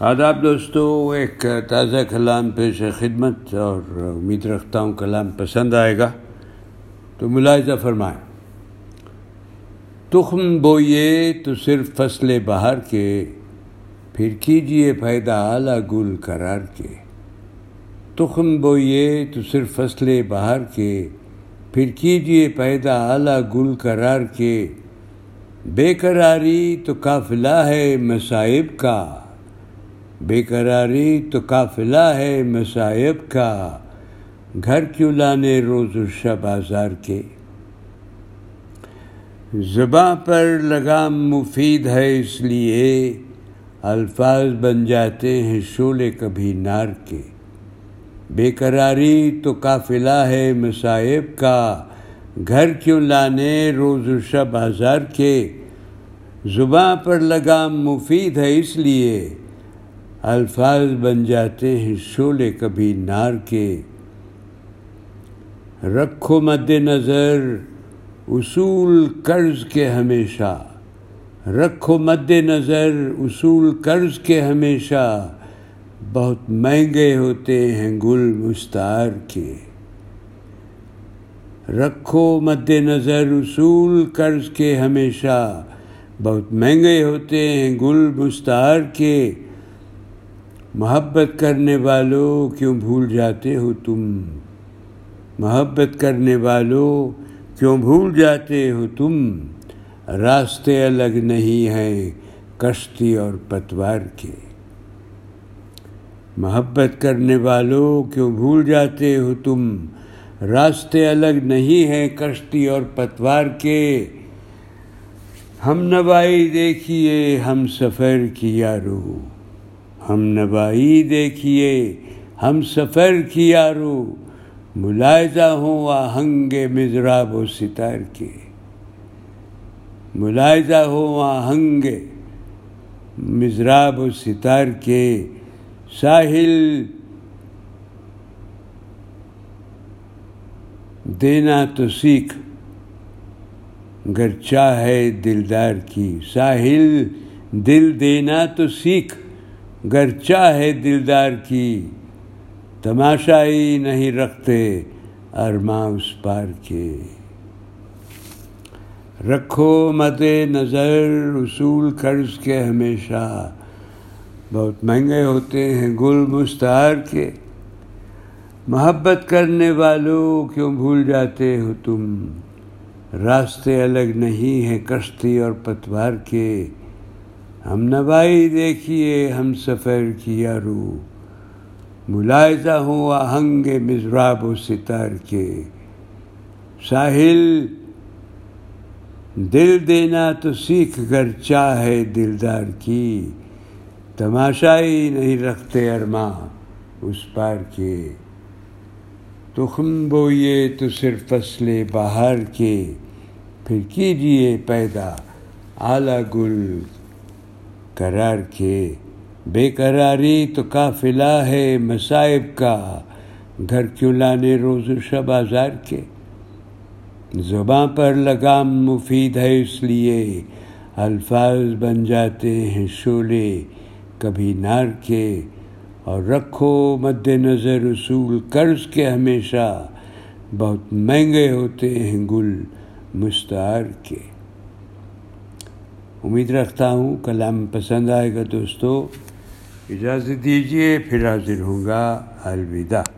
آداب دوستو، ایک تازہ کلام پیش خدمت اور امید رکھتا ہوں کلام پسند آئے گا۔ تو ملاحظہ فرمائیں۔ تخم بوئیے تو صرف فصل بہار کے، پھر کیجیے پیدا اعلیٰ گل قرار کے۔ تخم بوئیے تو صرف فصل بہار کے، پھر کیجیے پیدا اعلیٰ گل قرار کے۔ بے قراری تو قافلہ ہے مصائب کا۔ بے قراری تو قافلہ ہے مصائب کا۔ گھر کیوں لانے روز و شب بازار کے؟ زباں پر لگام مفید ہے اس لیے الفاظ بن جاتے ہیں شولے کبھی نار کے۔ بے قراری تو قافلہ ہے مصائب کا۔ گھر کیوں لانے روز و شب بازار کے؟ زباں پر لگام مفید ہے اس لیے الفاظ بن جاتے ہیں شولے کبھی نار کے۔ رکھو مد نظر اصول قرض کے ہمیشہ۔ رکھو مد نظر اصول قرض کے ہمیشہ۔ بہت مہنگے ہوتے ہیں گل مستعار کے۔ رکھو مد نظر اصول قرض کے ہمیشہ۔ بہت مہنگے ہوتے ہیں گل مستعار کے۔ محبت کرنے والوں کیوں بھول جاتے ہو تم؟ محبت کرنے والوں کیوں بھول جاتے ہو تم؟ راستے الگ نہیں ہیں کشتی اور پتوار کے۔ محبت کرنے والوں کیوں بھول جاتے ہو تم؟ راستے الگ نہیں ہیں کشتی اور پتوار کے۔ ہم نوائی دیکھیے، ہم سفر کی یارو ہم نبائی دیکھیے، ہم سفر کی یارو ملاحظہ ہوں آہنگ مضراب و ستار کے۔ ملاحظہ ہوں آہنگ مضراب و ستار کے۔ ساحل دینا تو سیکھ گر چاہے دلدار کی۔ ساحل دل دینا تو سیکھ۔ گر چاہے دلدار کی، تماشائی نہیں رکھتے ارماں اس پار کے۔ رکھو مد نظر، اصول قرض کے ہمیشہ۔ بہت مہنگے ہوتے ہیں گل مستعار کے۔ محبت کرنے والوں کیوں بھول جاتے ہو تم؟ راستے الگ نہیں ہیں کشتی اور پتوار کے۔ ہم نوائی دیکھیے، ہم سفر کیا رو۔ ملاحظہ ہوں آہنگ مضراب و ستار کے۔ ساحل، دل دینا تو سیکھ کر چاہے دلدار کی۔ تماشائی نہیں رکھتے ارماں اس پار کے۔ تخم بوئیے تو صرف فصل باہر کے۔ پھر کیجیے پیدا اعلیٰ گل۔ قرار کے بے قراری تو قافلہ ہے مصائب کا۔ گھر کیوں لانے روز و شب آزار کے؟ زباں پر لگام مفید ہے اس لیے۔ الفاظ بن جاتے ہیں شولے کبھی نار کے۔ اور رکھو مد نظر اصول قرض کے ہمیشہ۔ بہت مہنگے ہوتے ہیں گل مستعار کے۔ امید رکھتا ہوں، کلام پسند آئے گا دوستو، اجازت دیجیے پھر حاضر ہوں گا، الوداع۔